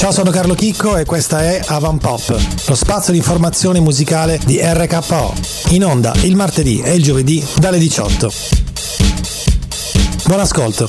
Ciao, sono Carlo Chicco e questa è Avan Pop, lo spazio di informazione musicale di RKO. In onda il martedì e il giovedì dalle 18. Buon ascolto.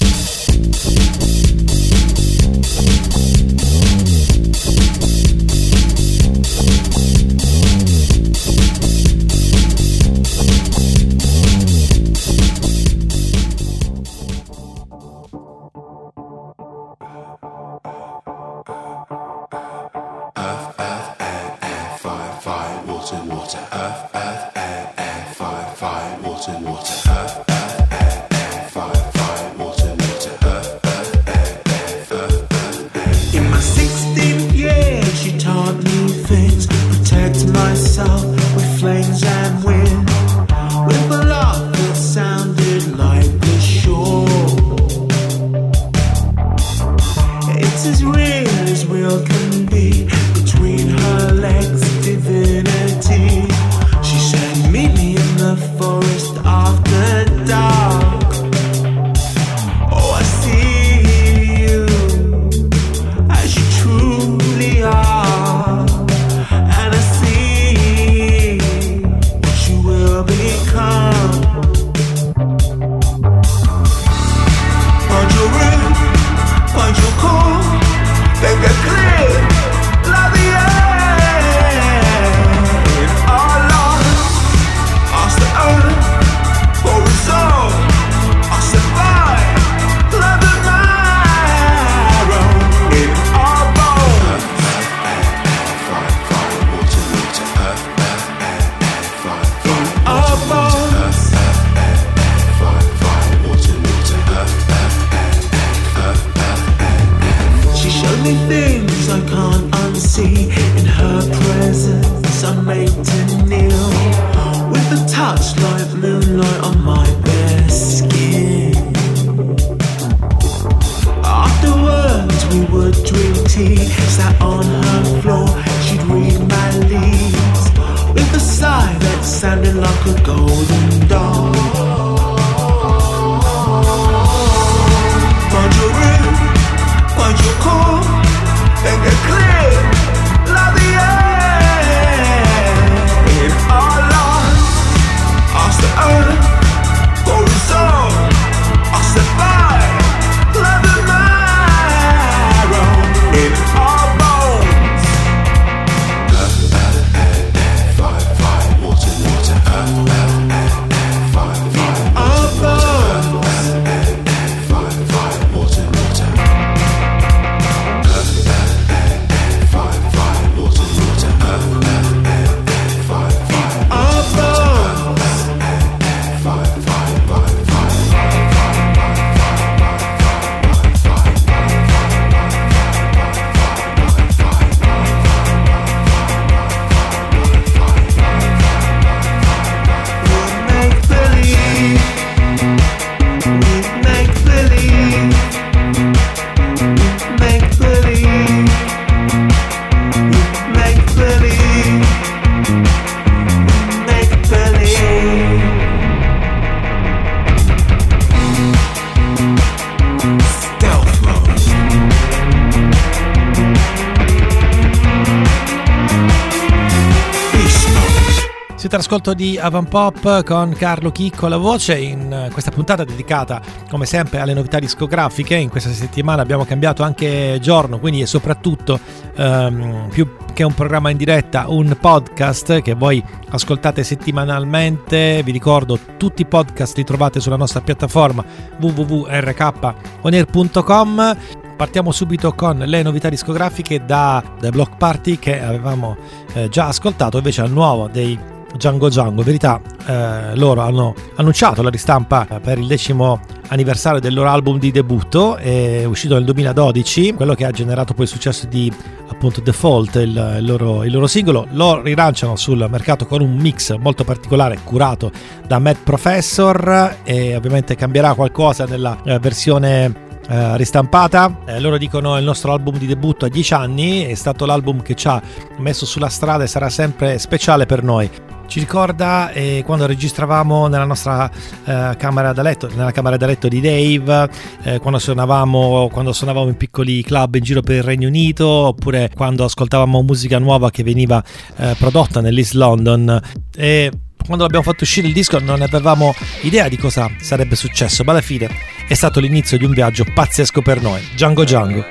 Siete all'ascolto di Avan Pop con Carlo Chicco alla voce in eh, questa puntata dedicata come sempre alle novità discografiche. In questa settimana abbiamo cambiato anche giorno, quindi è soprattutto ehm, più che un programma in diretta, un podcast che voi ascoltate settimanalmente. Vi ricordo tutti i podcast li trovate sulla nostra piattaforma www.rkonair.com partiamo subito con le novità discografiche da The Block Party che avevamo eh, già ascoltato invece al nuovo dei Django Django. In verità eh, loro hanno annunciato la ristampa per il decimo anniversario del loro album di debutto, è uscito nel 2012, quello che ha generato poi il successo di appunto Default, il, il, loro, il loro singolo. Lo rilanciano sul mercato con un mix molto particolare curato da Matt Professor e ovviamente cambierà qualcosa nella eh, versione eh, ristampata. Eh, loro dicono il nostro album di debutto a 10 anni, è stato l'album che ci ha messo sulla strada e sarà sempre speciale per noi. Ci ricorda eh, quando registravamo nella nostra eh, camera da letto, nella camera da letto di Dave, eh, quando suonavamo, quando suonavamo in piccoli club in giro per il Regno Unito, oppure quando ascoltavamo musica nuova che veniva eh, prodotta nell'East London. E quando abbiamo fatto uscire il disco non avevamo idea di cosa sarebbe successo, ma alla fine è stato l'inizio di un viaggio pazzesco per noi. Django Django.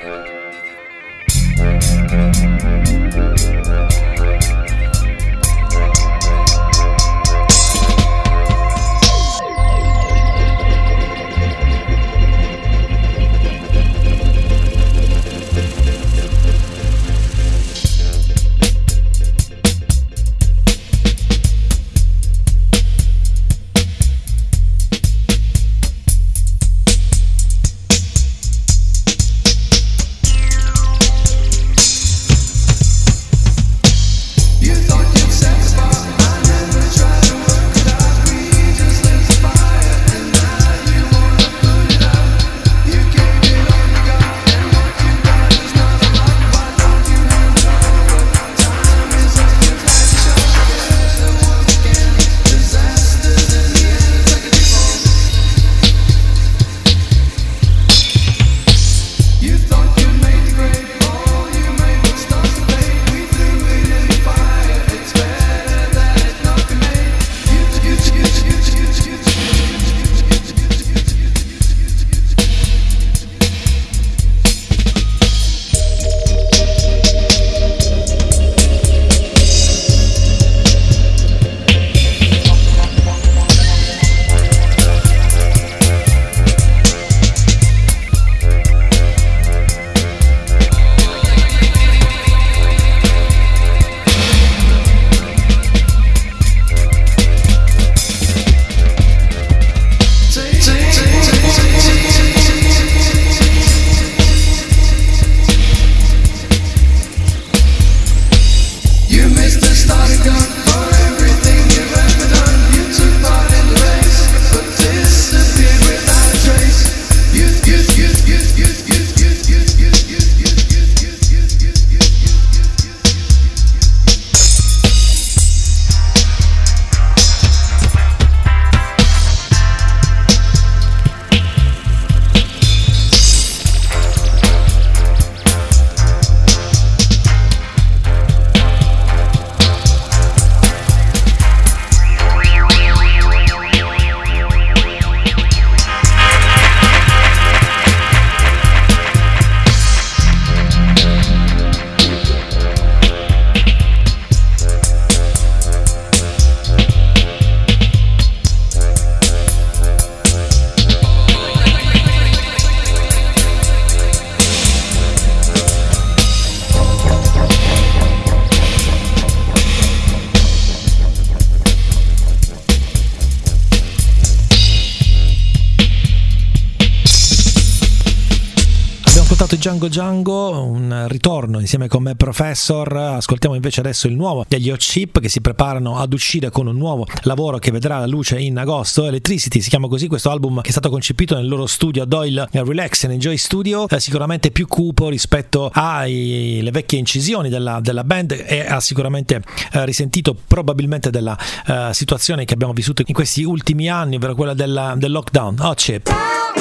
Django Django, un ritorno insieme con me Professor, ascoltiamo invece adesso il nuovo degli Hot Chip che si preparano ad uscire con un nuovo lavoro che vedrà la luce in agosto, Electricity si chiama così questo album che è stato concepito nel loro studio Doyle Relax and Enjoy Studio, eh, sicuramente più cupo rispetto alle vecchie incisioni della, della band e ha sicuramente eh, risentito probabilmente della eh, situazione che abbiamo vissuto in questi ultimi anni, ovvero quella della, del lockdown. Hot Chip.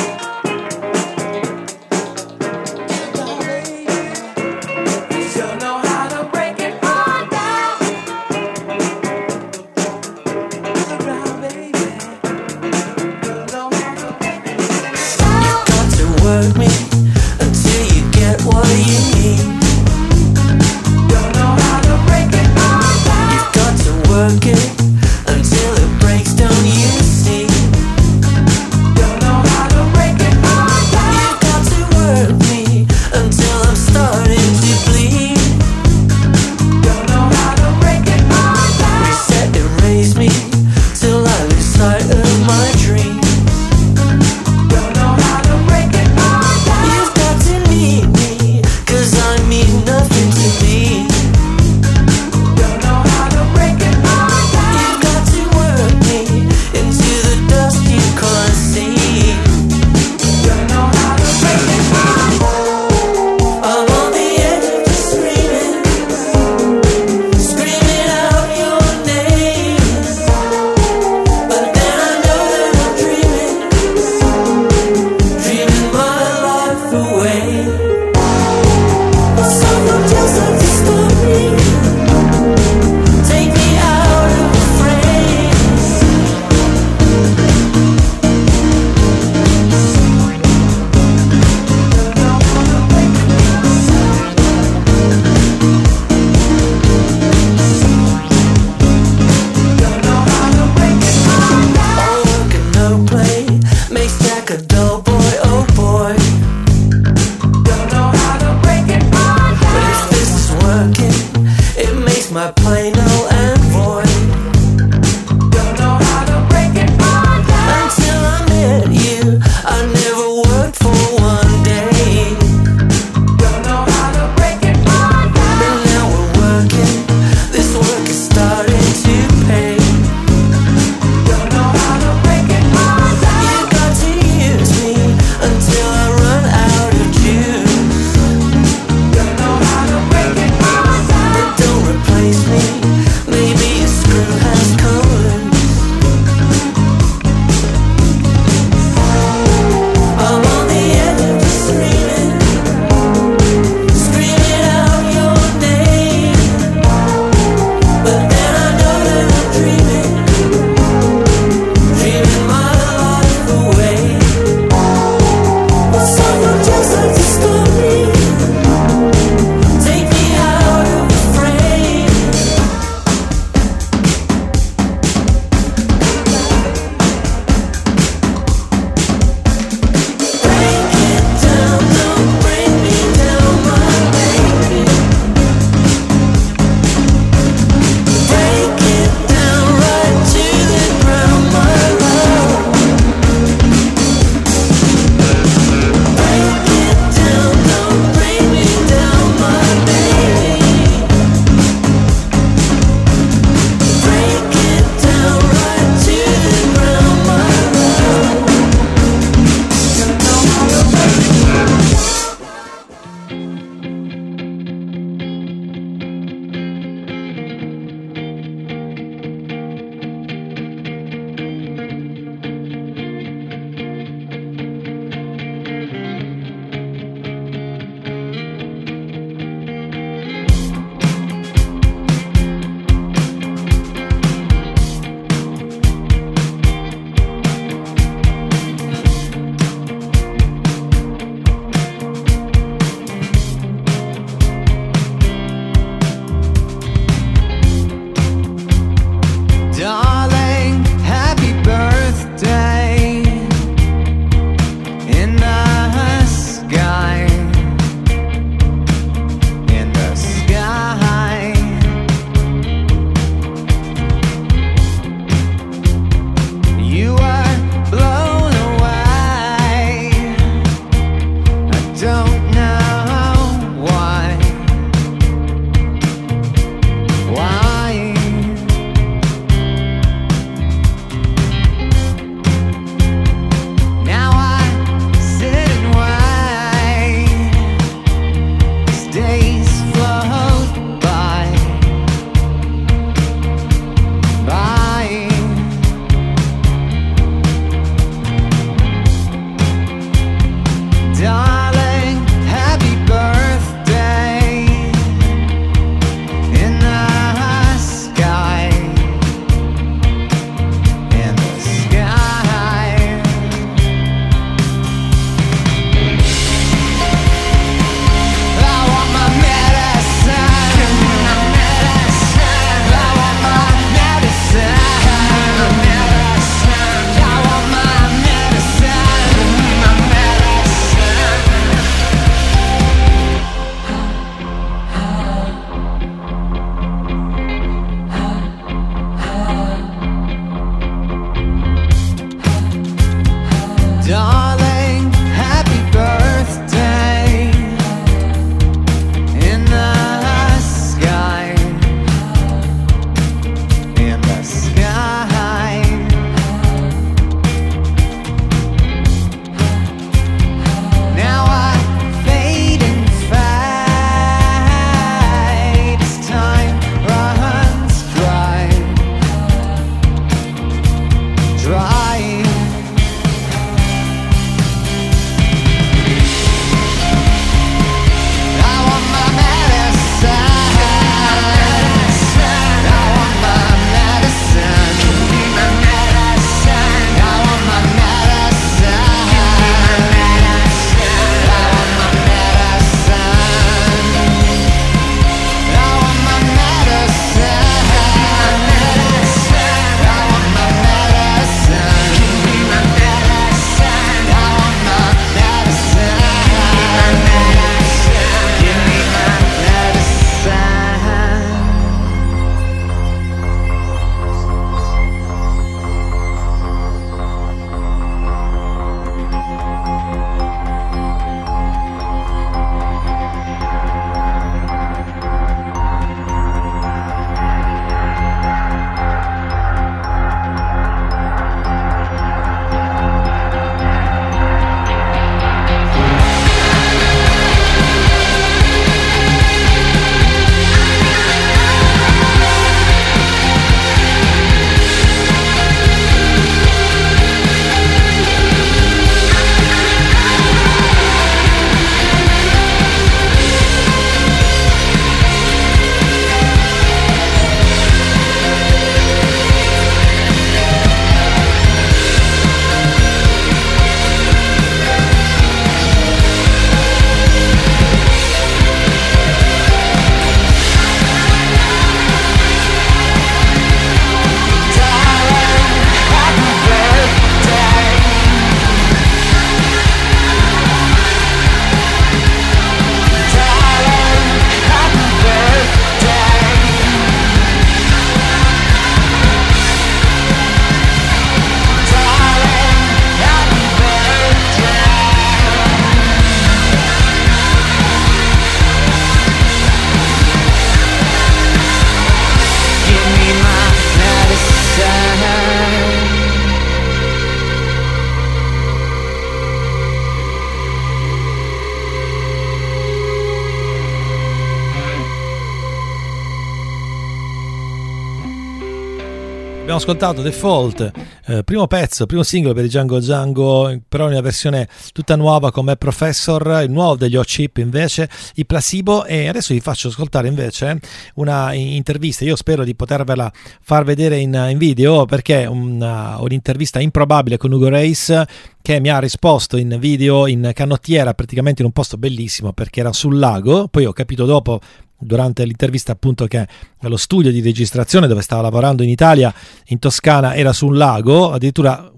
Ascoltato Default, eh, primo pezzo, primo singolo per i Django Django, però in una versione tutta nuova come Professor, il nuovo degli Hot Chip invece, i Placebo e adesso vi faccio ascoltare invece una intervista, io spero di potervela far vedere in, in video perché una, un'intervista improbabile con Ugo Reis che mi ha risposto in video in canottiera praticamente in un posto bellissimo perché era sul lago, poi ho capito dopo durante l'intervista appunto che lo studio di registrazione dove stava lavorando in Italia, in Toscana, era su un lago, addirittura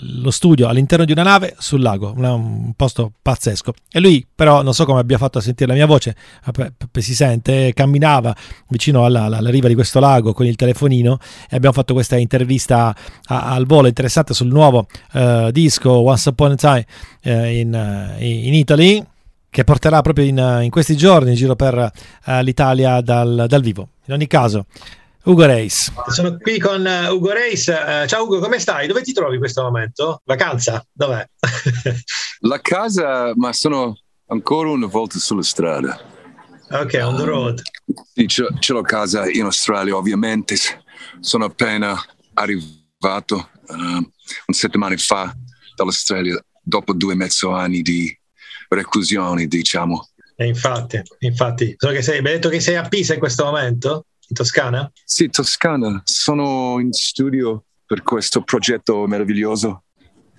lo studio all'interno di una nave sul lago, un posto pazzesco. E lui però non so come abbia fatto a sentire la mia voce, si sente, camminava vicino alla, alla riva di questo lago con il telefonino e abbiamo fatto questa intervista a, al volo interessante sul nuovo uh, disco Once Upon a Time uh, in, uh, in Italy che porterà proprio in, in, questi giorni in giro per uh, l'Italia dal, dal, vivo. In ogni caso, Ugo Reis. Sono qui con uh, Ugo Reis. Uh, ciao Ugo, come stai? Dove ti trovi in questo momento? Vacanza? Dov'è? La casa, ma sono ancora una volta sulla strada. Ok, on the road. Sì, ce, ce l'ho casa in Australia, ovviamente. Sono appena arrivato un settimana fa dall'Australia dopo due e mezzo anni di reclusioni, diciamo. E infatti, infatti, so che sei, mi hai detto che sei a Pisa in questo momento, in Toscana? Sì, Toscana. Sono in studio per questo progetto meraviglioso.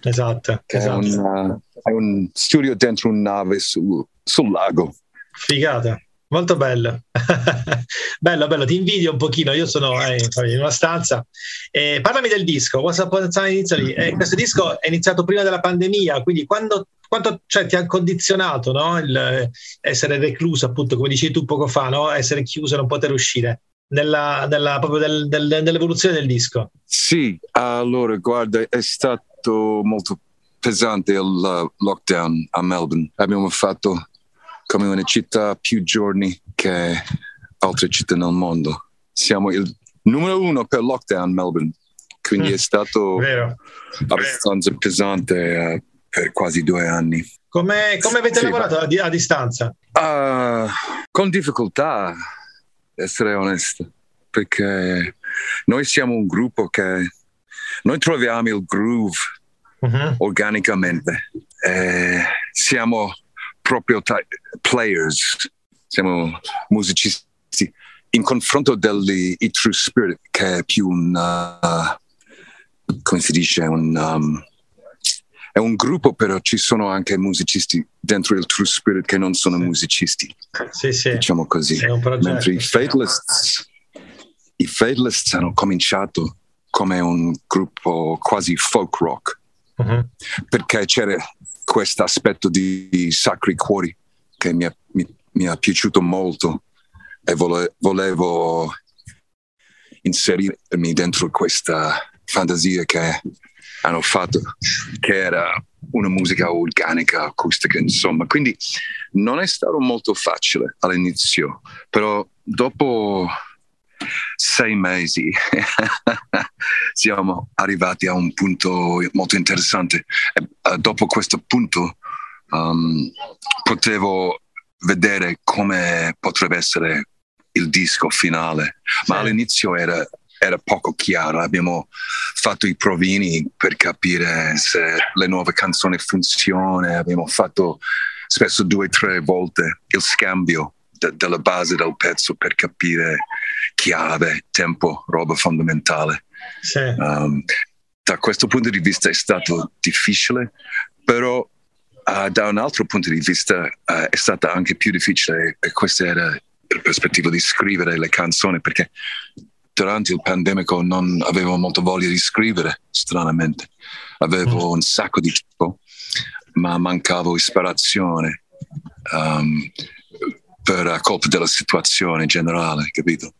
Esatto, esatto. È, un, è, un, studio dentro un nave su, sul lago. Figata. Molto bello, bello, bello, ti invidio un pochino, io sono eh, in una stanza. Eh, parlami del disco, What's Up Time in Italy. Eh, questo disco è iniziato prima della pandemia, quindi quando, quanto cioè, ti ha condizionato no? il eh, essere recluso, appunto, come dicevi tu poco fa, no? essere chiuso e non poter uscire? Nella, nella, proprio del, del, nell'evoluzione del disco? Sì, allora guarda, è stato molto pesante il lockdown a Melbourne. Abbiamo fatto come una città più giorni che altre città nel mondo. Siamo il numero uno per lockdown Melbourne, quindi mm. è stato Vero. abbastanza pesante uh, per quasi due anni. Come, come avete sì, lavorato a, a, distanza? Uh, con difficoltà, essere onesto, perché noi siamo un gruppo che noi troviamo il groove uh-huh. organicamente. Eh, siamo proprio t- players, siamo musicisti, in confronto degli True Spirit, che è più un, uh, come si dice, un, um, è un gruppo, però ci sono anche musicisti dentro il True Spirit che non sono musicisti, sì, sì. diciamo così. Mentre i Fatalists, i Fatalists hanno cominciato come un gruppo quasi folk rock, uh-huh. perché c'era questo aspetto di Sacri Cuori che mi è, mi, mi è piaciuto molto e vole, volevo inserirmi dentro questa fantasia che hanno fatto, che era una musica organica, acustica, insomma. Quindi non è stato molto facile all'inizio, però dopo sei mesi siamo arrivati a un punto molto interessante. E, uh, dopo questo punto um, potevo vedere come potrebbe essere il disco finale, sì. ma all'inizio era, era poco chiaro. Abbiamo fatto i provini per capire se le nuove canzoni funzionano, abbiamo fatto spesso due o tre volte il scambio de- della base del pezzo per capire chiave, tempo, roba fondamentale. Sì. Um, da questo punto di vista è stato difficile, però uh, da un altro punto di vista uh, è stato anche più difficile e questa era la prospettiva di scrivere le canzoni perché durante il pandemico non avevo molto voglia di scrivere, stranamente. Avevo mm. un sacco di tempo, ma mancavo ispirazione. Um, per colpa della situazione generale, capito?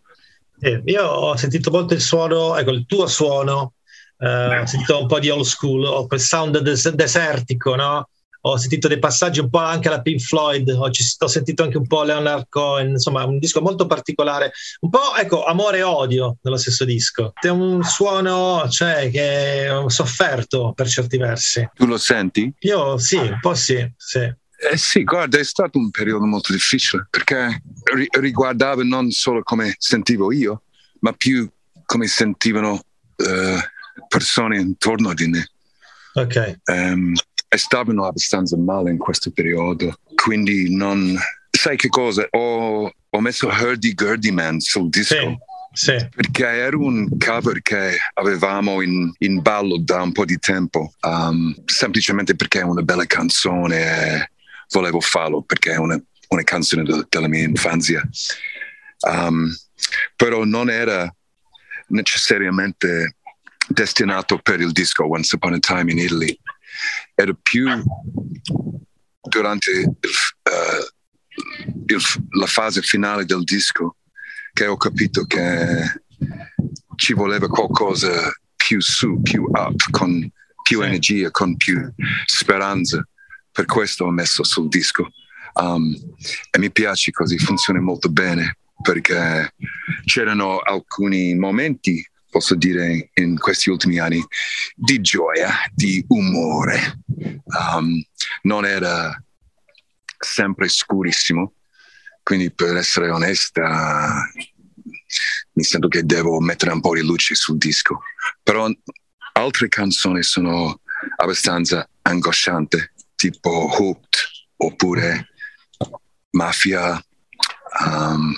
Eh, io ho sentito molto il suono, ecco il tuo suono, eh, ho sentito un po' di old school, ho quel sound des- desertico, no? Ho sentito dei passaggi un po' anche alla Pink Floyd, ho, ci, ho sentito anche un po' Leonard Cohen, insomma un disco molto particolare, un po' ecco amore e odio nello stesso disco. È un suono cioè, che è sofferto per certi versi. Tu lo senti? Io sì, un po' sì, sì. Eh sì, guarda, è stato un periodo molto difficile perché ri- riguardava non solo come sentivo io, ma più come sentivano uh, persone intorno di me. Ok. Um, stavano abbastanza male in questo periodo, quindi non... Sai che cosa? Ho, ho messo Hurdy Gurdy Man sul disco. Sì. Sì. Perché era un cover che avevamo in, in ballo da un po' di tempo, um, semplicemente perché è una bella canzone e volevo farlo perché è una, una canzone de, della mia infanzia. Um, però non era necessariamente destinato per il disco Once Upon a Time in Italy. Era più durante il, uh, il, la fase finale del disco che ho capito che ci voleva qualcosa più su, più up, con più energia, con più speranza. Per questo ho messo sul disco. Um, e mi piace così, funziona molto bene perché c'erano alcuni momenti, posso dire, in questi ultimi anni di gioia, di umore. Um, non era sempre scurissimo, quindi per essere onesta mi sento che devo mettere un po' di luce sul disco. Però altre canzoni sono abbastanza angoscianti, tipo Hooked oppure Mafia um,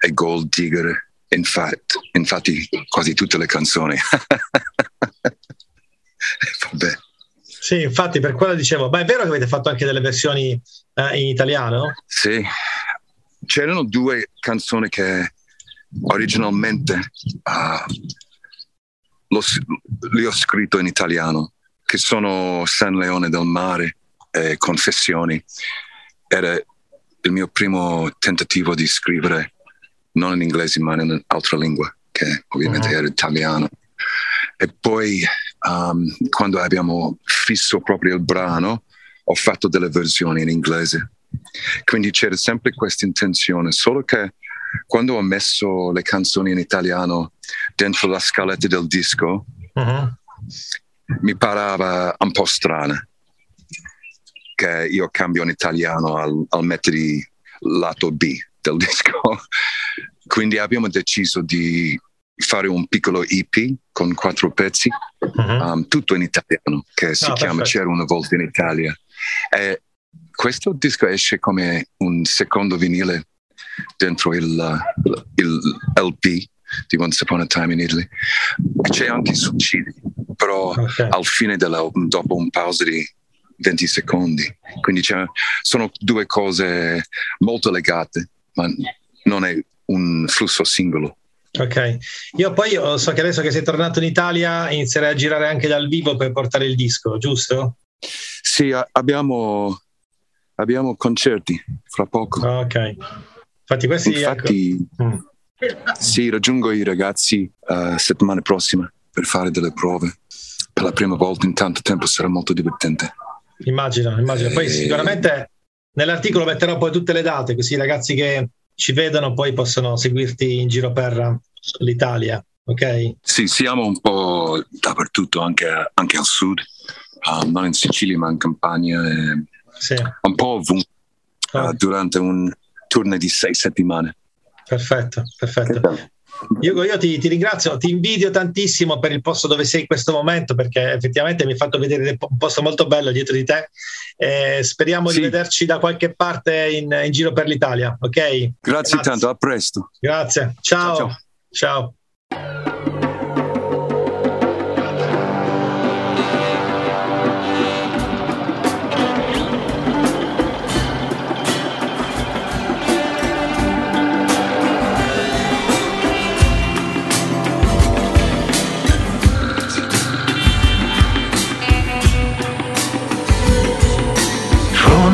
e Gold Digger. Infatti, infatti, quasi tutte le canzoni. Vabbè. Sì, infatti per quello dicevo, ma è vero che avete fatto anche delle versioni eh, in italiano? Sì, c'erano due canzoni che originalmente uh, lo, li ho scritto in italiano, che sono San Leone del Mare e Confessioni. Era il mio primo tentativo di scrivere non in inglese ma in un'altra lingua, che ovviamente uh-huh. era italiano. E poi um, quando abbiamo fisso proprio il brano, ho fatto delle versioni in inglese. Quindi c'era sempre questa intenzione, solo che quando ho messo le canzoni in italiano dentro la scaletta del disco, uh-huh. mi parava un po' strana che io cambio in italiano al, al mettere lato B del disco. Quindi abbiamo deciso di fare un piccolo EP con quattro pezzi, uh-huh. um, tutto in italiano, che si oh, chiama perfetto. C'era una volta in Italia. E questo disco esce come un secondo vinile dentro il, il LP di Once Upon a Time in Italy. C'è anche su CD, però okay. al fine dell'album, dopo un pausa di 20 secondi. Quindi sono due cose molto legate, ma non è un flusso singolo. Ok, io poi so che adesso che sei tornato in Italia inizierai a girare anche dal vivo per portare il disco, giusto? Sì, abbiamo, abbiamo concerti fra poco. Ok, infatti questi... Infatti, ecco. mm. sì, raggiungo i ragazzi uh, settimana prossima per fare delle prove. Per la prima volta in tanto tempo sarà molto divertente. Immagino, immagino. Poi e... sicuramente nell'articolo metterò poi tutte le date, così i ragazzi che ci vedono poi possono seguirti in giro per l'Italia, ok? Sì, siamo un po' dappertutto, anche, anche al sud, uh, non in Sicilia ma in Campania, sì. un po' ovunque, uh, durante un turno di sei settimane. Perfetto, perfetto. Hugo, io ti, ti, ringrazio, ti invidio tantissimo per il posto dove sei in questo momento perché effettivamente mi hai fatto vedere un posto molto bello dietro di te. Eh, speriamo sì. di vederci da qualche parte in, in giro per l'Italia, ok? Grazie, Grazie, tanto, a presto. Grazie, ciao. ciao. ciao. ciao.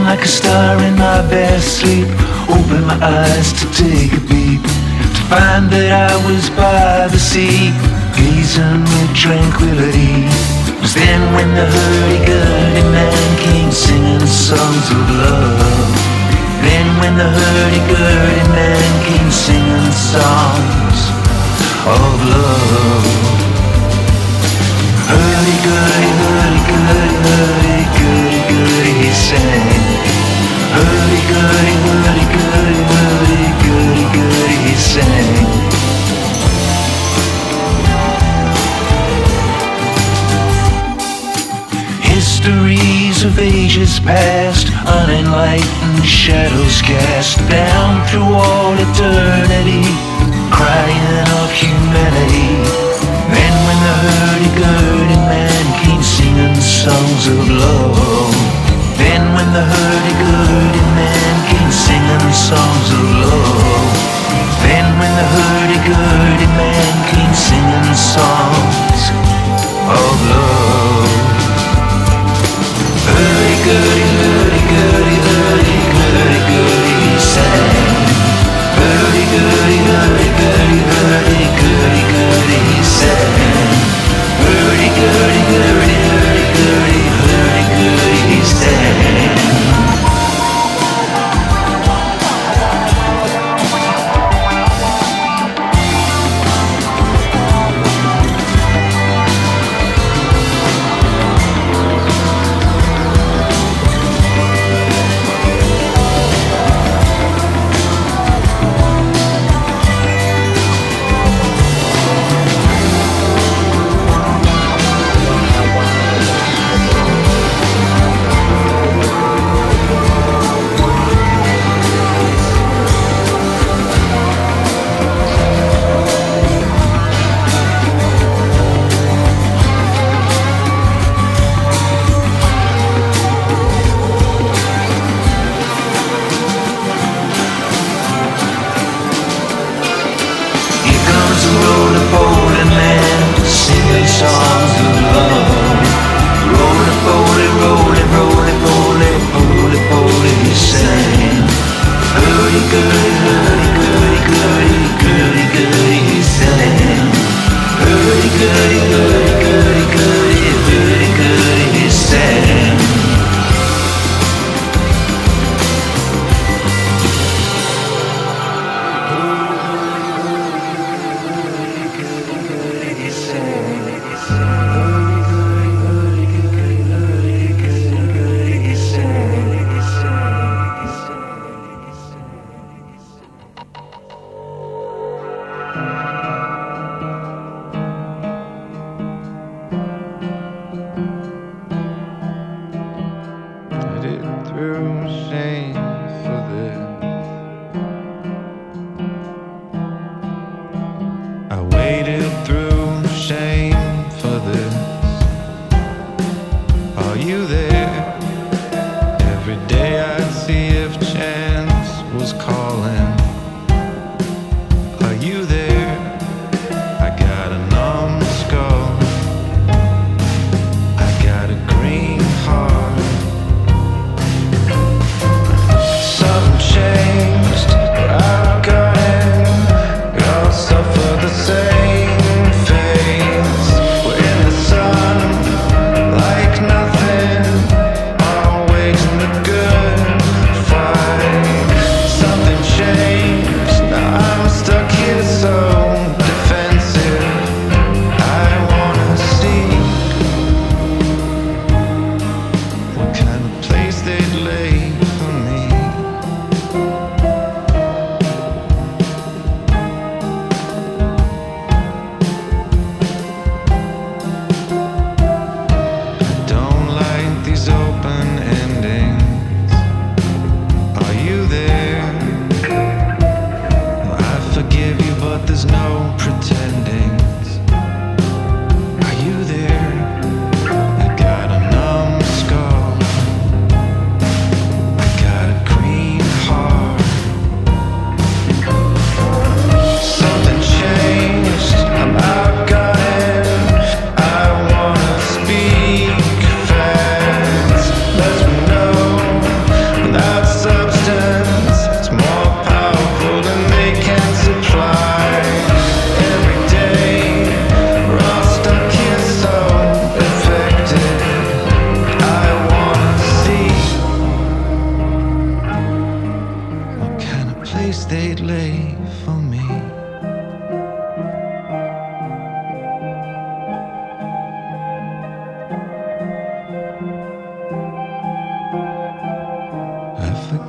Like a star in my best sleep. Open my eyes to take a peep. To find that I was by the sea, gazing with tranquility. Was then when the hurdy-gurdy man came singing songs of love. Then when the hurdy-gurdy man came singing songs of love. Hurdy-gurdy, hurdy-gurdy, goody he sang. Hurdy gurdy, hurdy gurdy, hurdy goody goody he sang. Histories of ages past, unenlightened shadows cast down through all eternity, crying of humanity. Then when the hurdy-gurdy man came singing songs of love when the hurdy-gurdy man came singing songs of love. Then when the hurdy-gurdy man came singing songs of love. Hurdy-gurdy, hurdy-gurdy, hurdy-gurdy-gurdy, he sang. Hurdy-gurdy, hurdy-gurdy, hurdy-gurdy-gurdy, he sang. Hurdy-gurdy.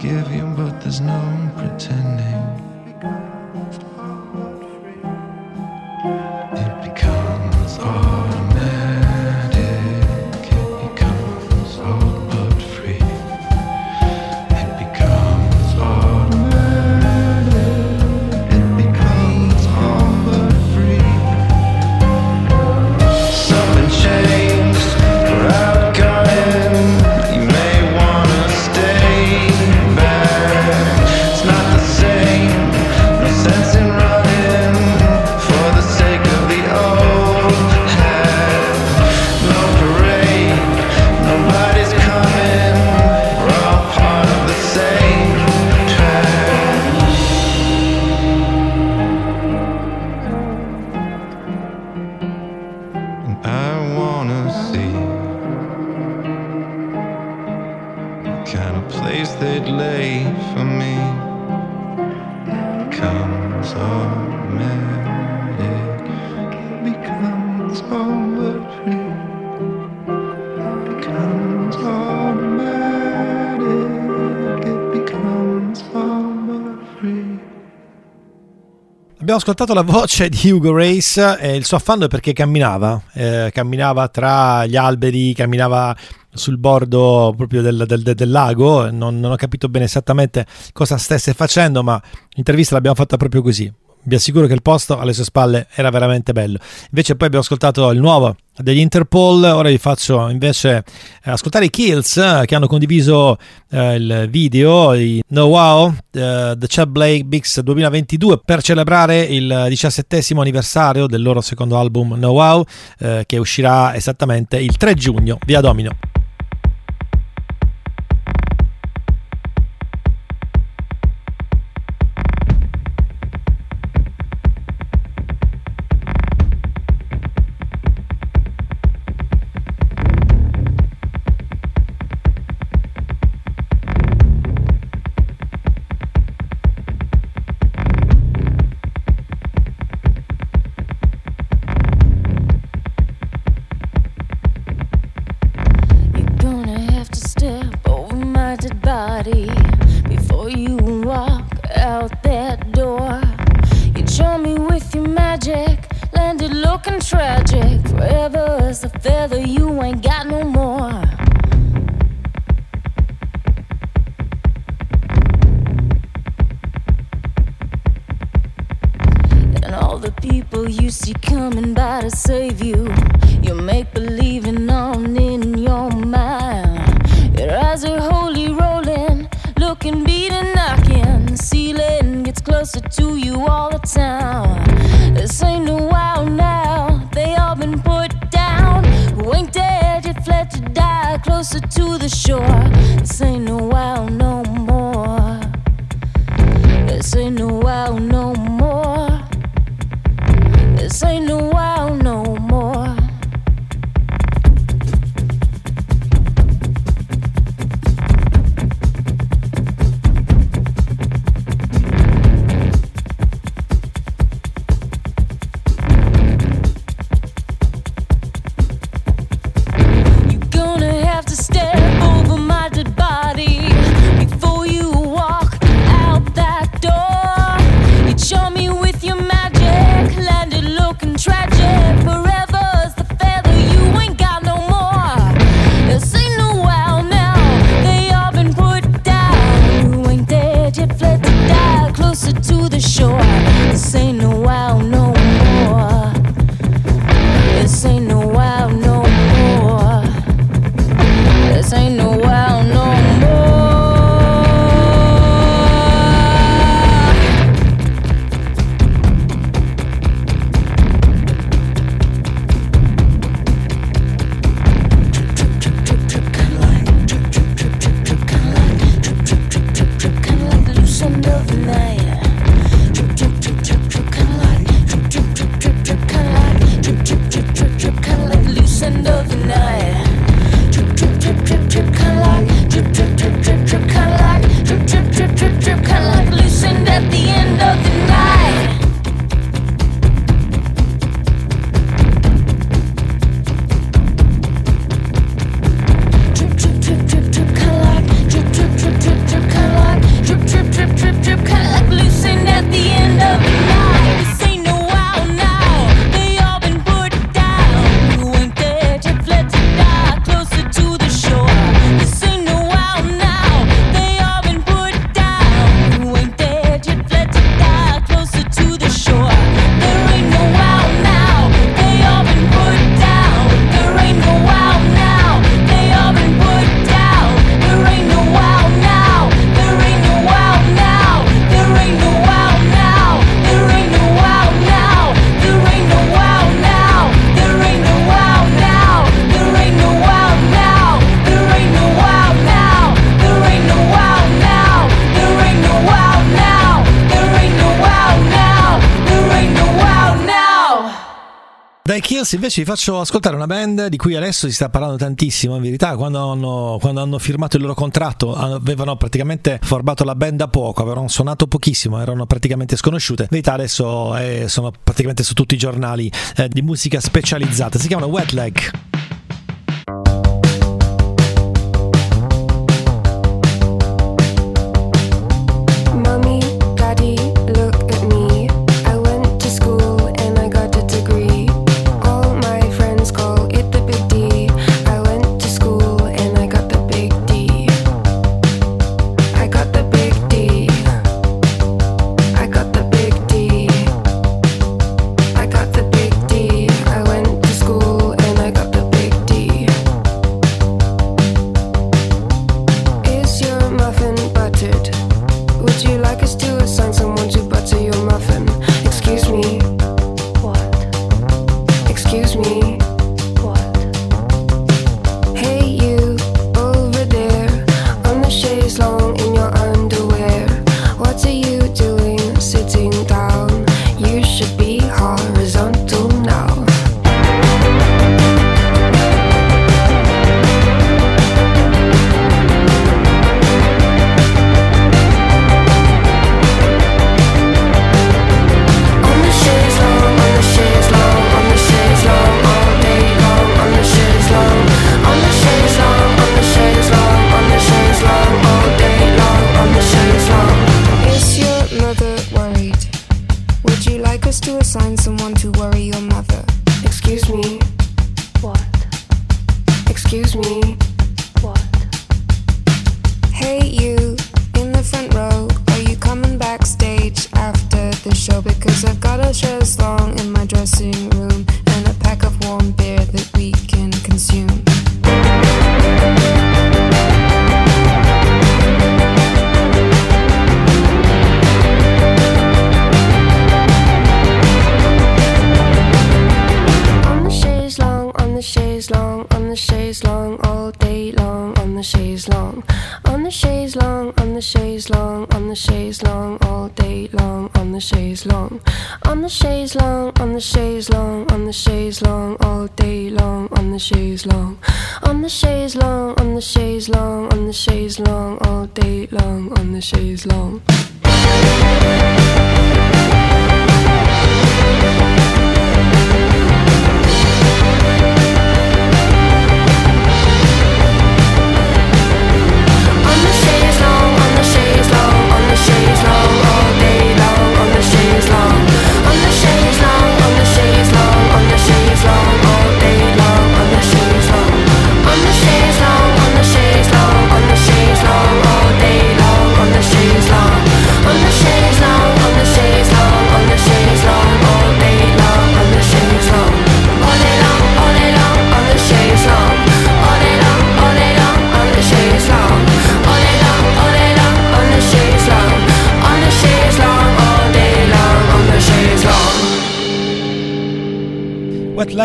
forgiving, but there's no pretending. Ascoltato la voce di Hugo Race e il suo affanno è perché camminava, eh, camminava tra gli alberi, camminava sul bordo proprio del, del- del lago, non, non ho capito bene esattamente cosa stesse facendo, ma l'intervista l'abbiamo fatta proprio così. Vi assicuro che il posto alle sue spalle era veramente bello. Invece poi abbiamo ascoltato il nuovo degli Interpol, ora vi faccio invece eh, ascoltare i Kills eh, che hanno condiviso eh, il video di No Wow, eh, The Chad Blake Bix 2022 per celebrare il diciassettesimo anniversario del loro secondo album No Wow eh, che uscirà esattamente il 3 giugno via Domino. Kills invece vi faccio ascoltare una band di cui adesso si sta parlando tantissimo, in verità. Quando hanno, quando hanno firmato il loro contratto avevano praticamente formato la band da poco, avevano suonato pochissimo, erano praticamente sconosciute, in verità adesso eh, sono praticamente su tutti i giornali eh, di musica specializzata, si chiamano Wet Leg. me.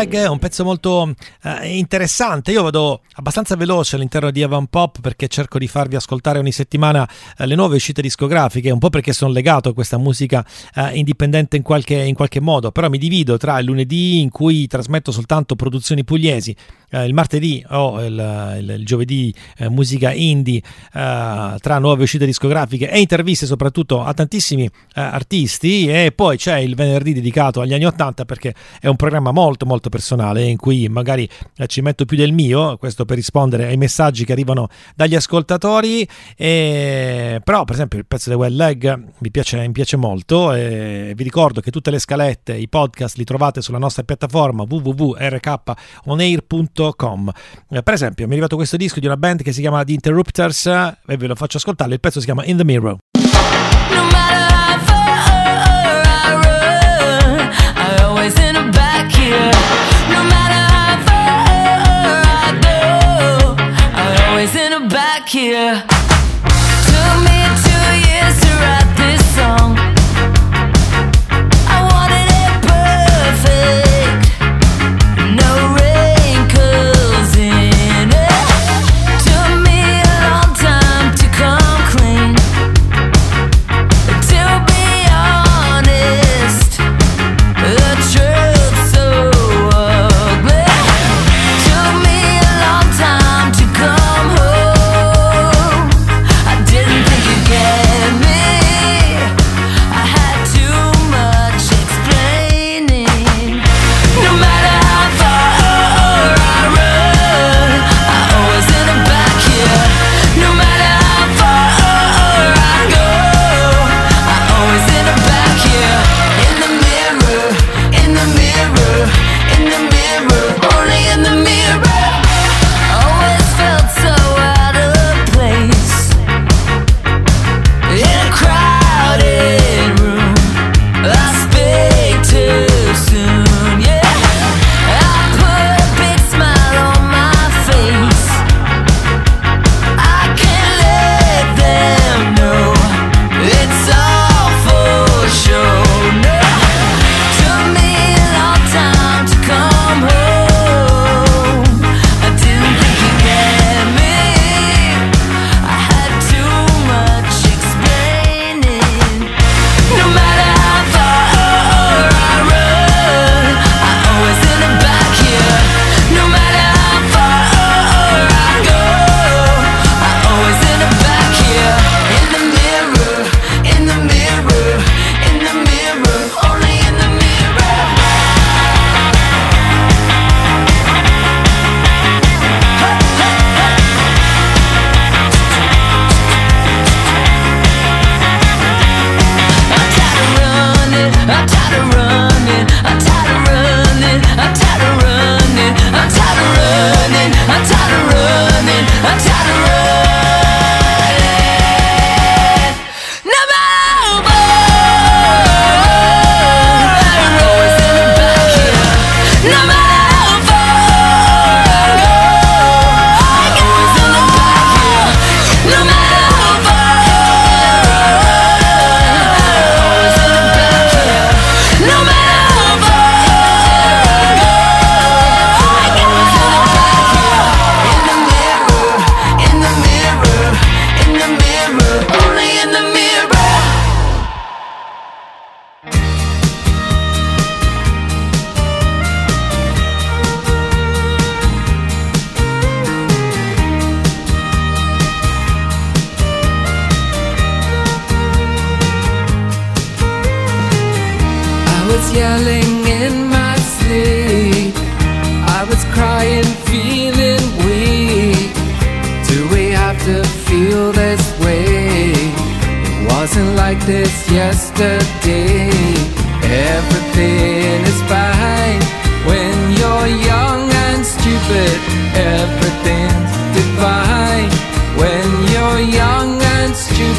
Leg è un pezzo molto eh, interessante. Io vado abbastanza veloce all'interno di Avan Pop perché cerco di farvi ascoltare ogni settimana eh, le nuove uscite discografiche, un po' perché sono legato a questa musica eh, indipendente in qualche, in qualche modo, però mi divido tra il lunedì in cui trasmetto soltanto produzioni pugliesi eh, il martedì o il, il, il giovedì eh, musica indie eh, tra nuove uscite discografiche e interviste soprattutto a tantissimi artisti e poi c'è il venerdì dedicato agli anni 80 perché è un programma molto molto personale in cui magari eh, ci metto più del mio, questo per rispondere ai messaggi che arrivano dagli ascoltatori, e, però per esempio il pezzo di Well Leg mi piace, mi piace molto e vi ricordo che tutte le scalette, i podcast li trovate sulla nostra piattaforma www.rkonair.com. Eh, per esempio, mi è arrivato questo disco di una band che si chiama The Interrupters e ve lo faccio ascoltare. Il pezzo si chiama In the Mirror.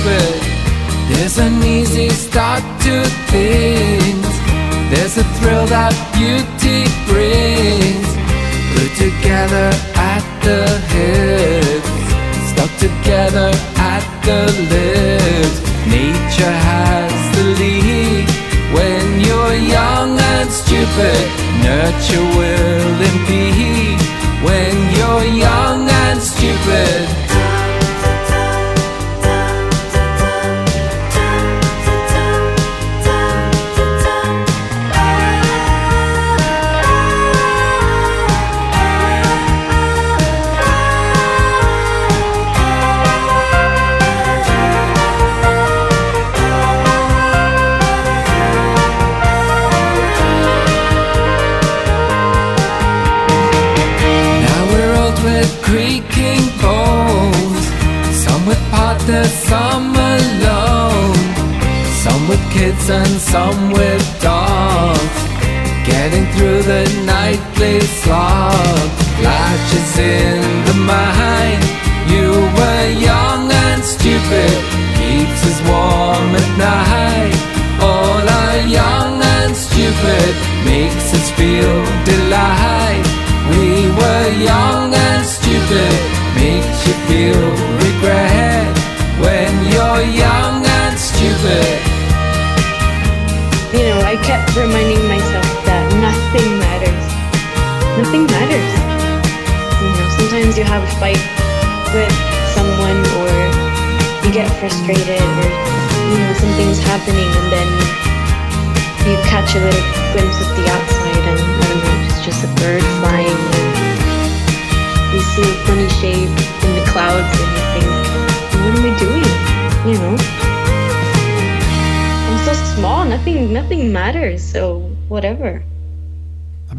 There's an easy start to things. There's a thrill that beauty brings. Put together at the hips, stuck together at the lips. Nature has the lead. When you're young and stupid, nurture will impede. With kids and some with dogs. Getting through the nightly slog. Flashes in the mind. You were young and stupid. Keeps us warm at night. All are young and stupid. Makes us feel delight. We were young I kept reminding myself that nothing matters. Nothing matters. You know, sometimes you have a fight with someone or you get frustrated or, you know, something's happening and then you catch a little glimpse of the outside and, I don't know, it's just a bird flying and you see a funny shape in the clouds and you think, what am I doing? You know? Small, nothing nothing matters, so whatever.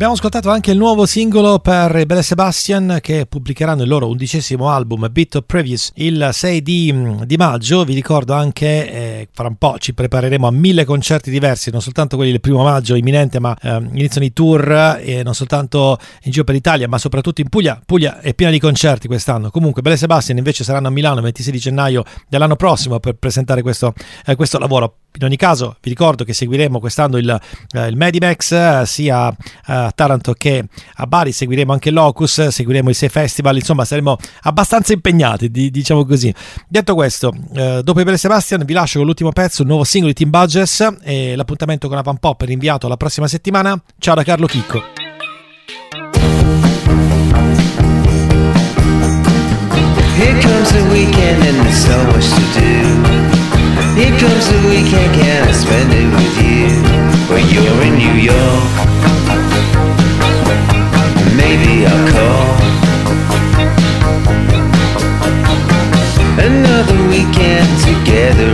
Abbiamo ascoltato anche il nuovo singolo per i Belle Sebastian che pubblicheranno il loro undicesimo album Bit of Previous il 6 di, di maggio. Vi ricordo anche, eh, fra un po' ci prepareremo a mille concerti diversi, non soltanto quelli del primo maggio imminente, ma eh, iniziano i tour e non soltanto in giro per l'Italia, ma soprattutto in Puglia. Puglia è piena di concerti quest'anno. Comunque, Belle Sebastian invece saranno a Milano il 26 di gennaio dell'anno prossimo per presentare questo, eh, questo lavoro. In ogni caso, vi ricordo che seguiremo quest'anno il, eh, il Medimax eh, sia eh, a Taranto che a Bari, seguiremo anche Locus, seguiremo i sei festival, insomma saremo abbastanza impegnati, di, diciamo così. Detto questo, eh, dopo i Belle Sebastian vi lascio con l'ultimo pezzo, il nuovo singolo di Team Budges e l'appuntamento con Avan Pop rinviato alla prossima settimana. Ciao da Carlo Chicco. Here comes the weekend and there's so much to do. Here comes the weekend, can I spend it with you? When you're in New York, I'll call. Another weekend together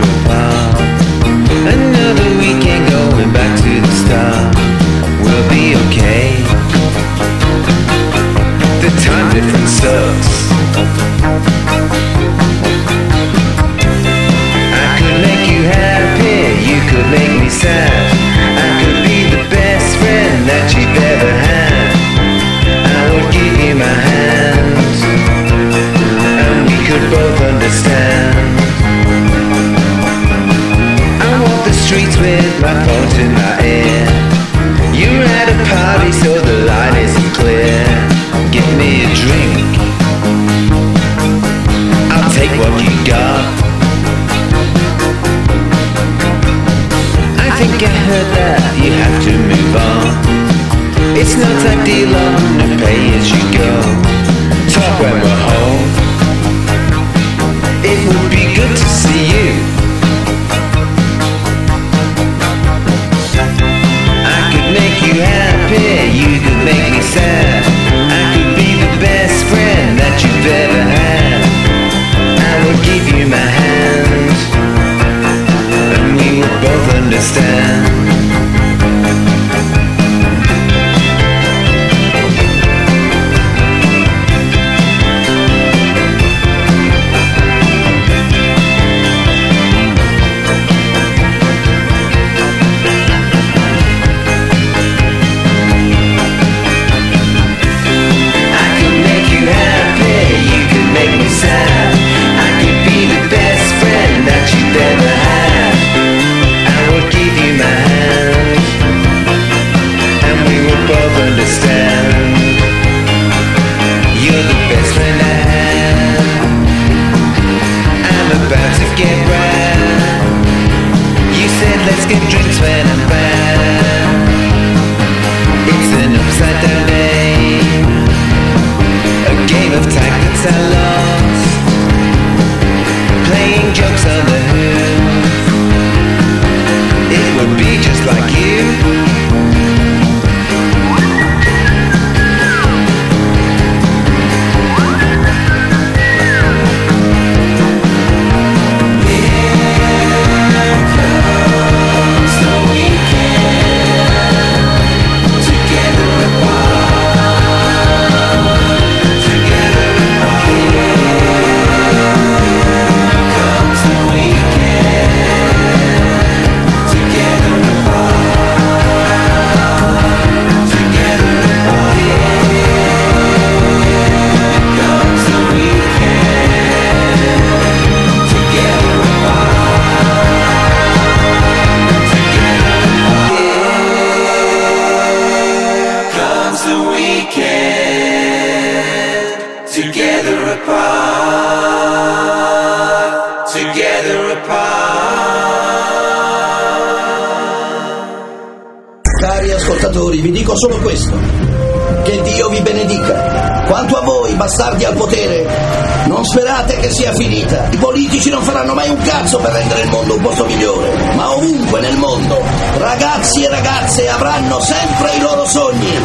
politici non faranno mai un cazzo per rendere il mondo un posto migliore. Ma ovunque nel mondo, ragazzi e ragazze avranno sempre i loro sogni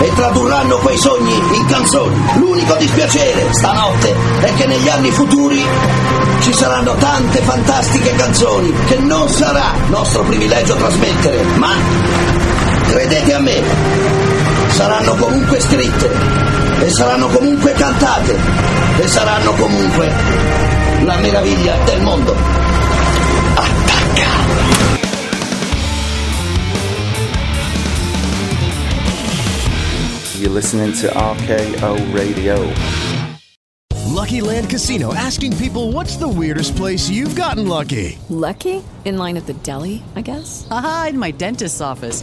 e tradurranno quei sogni in canzoni. L'unico dispiacere stanotte è che negli anni futuri ci saranno tante fantastiche canzoni che non sarà nostro privilegio trasmettere, ma credete a me, saranno comunque scritte e saranno comunque cantate e saranno comunque la meraviglia del mondo. You're listening to RKO Radio. Lucky Land Casino asking people what's the weirdest place you've gotten lucky? Lucky? In line at the deli, I guess? Aha, in my dentist's office.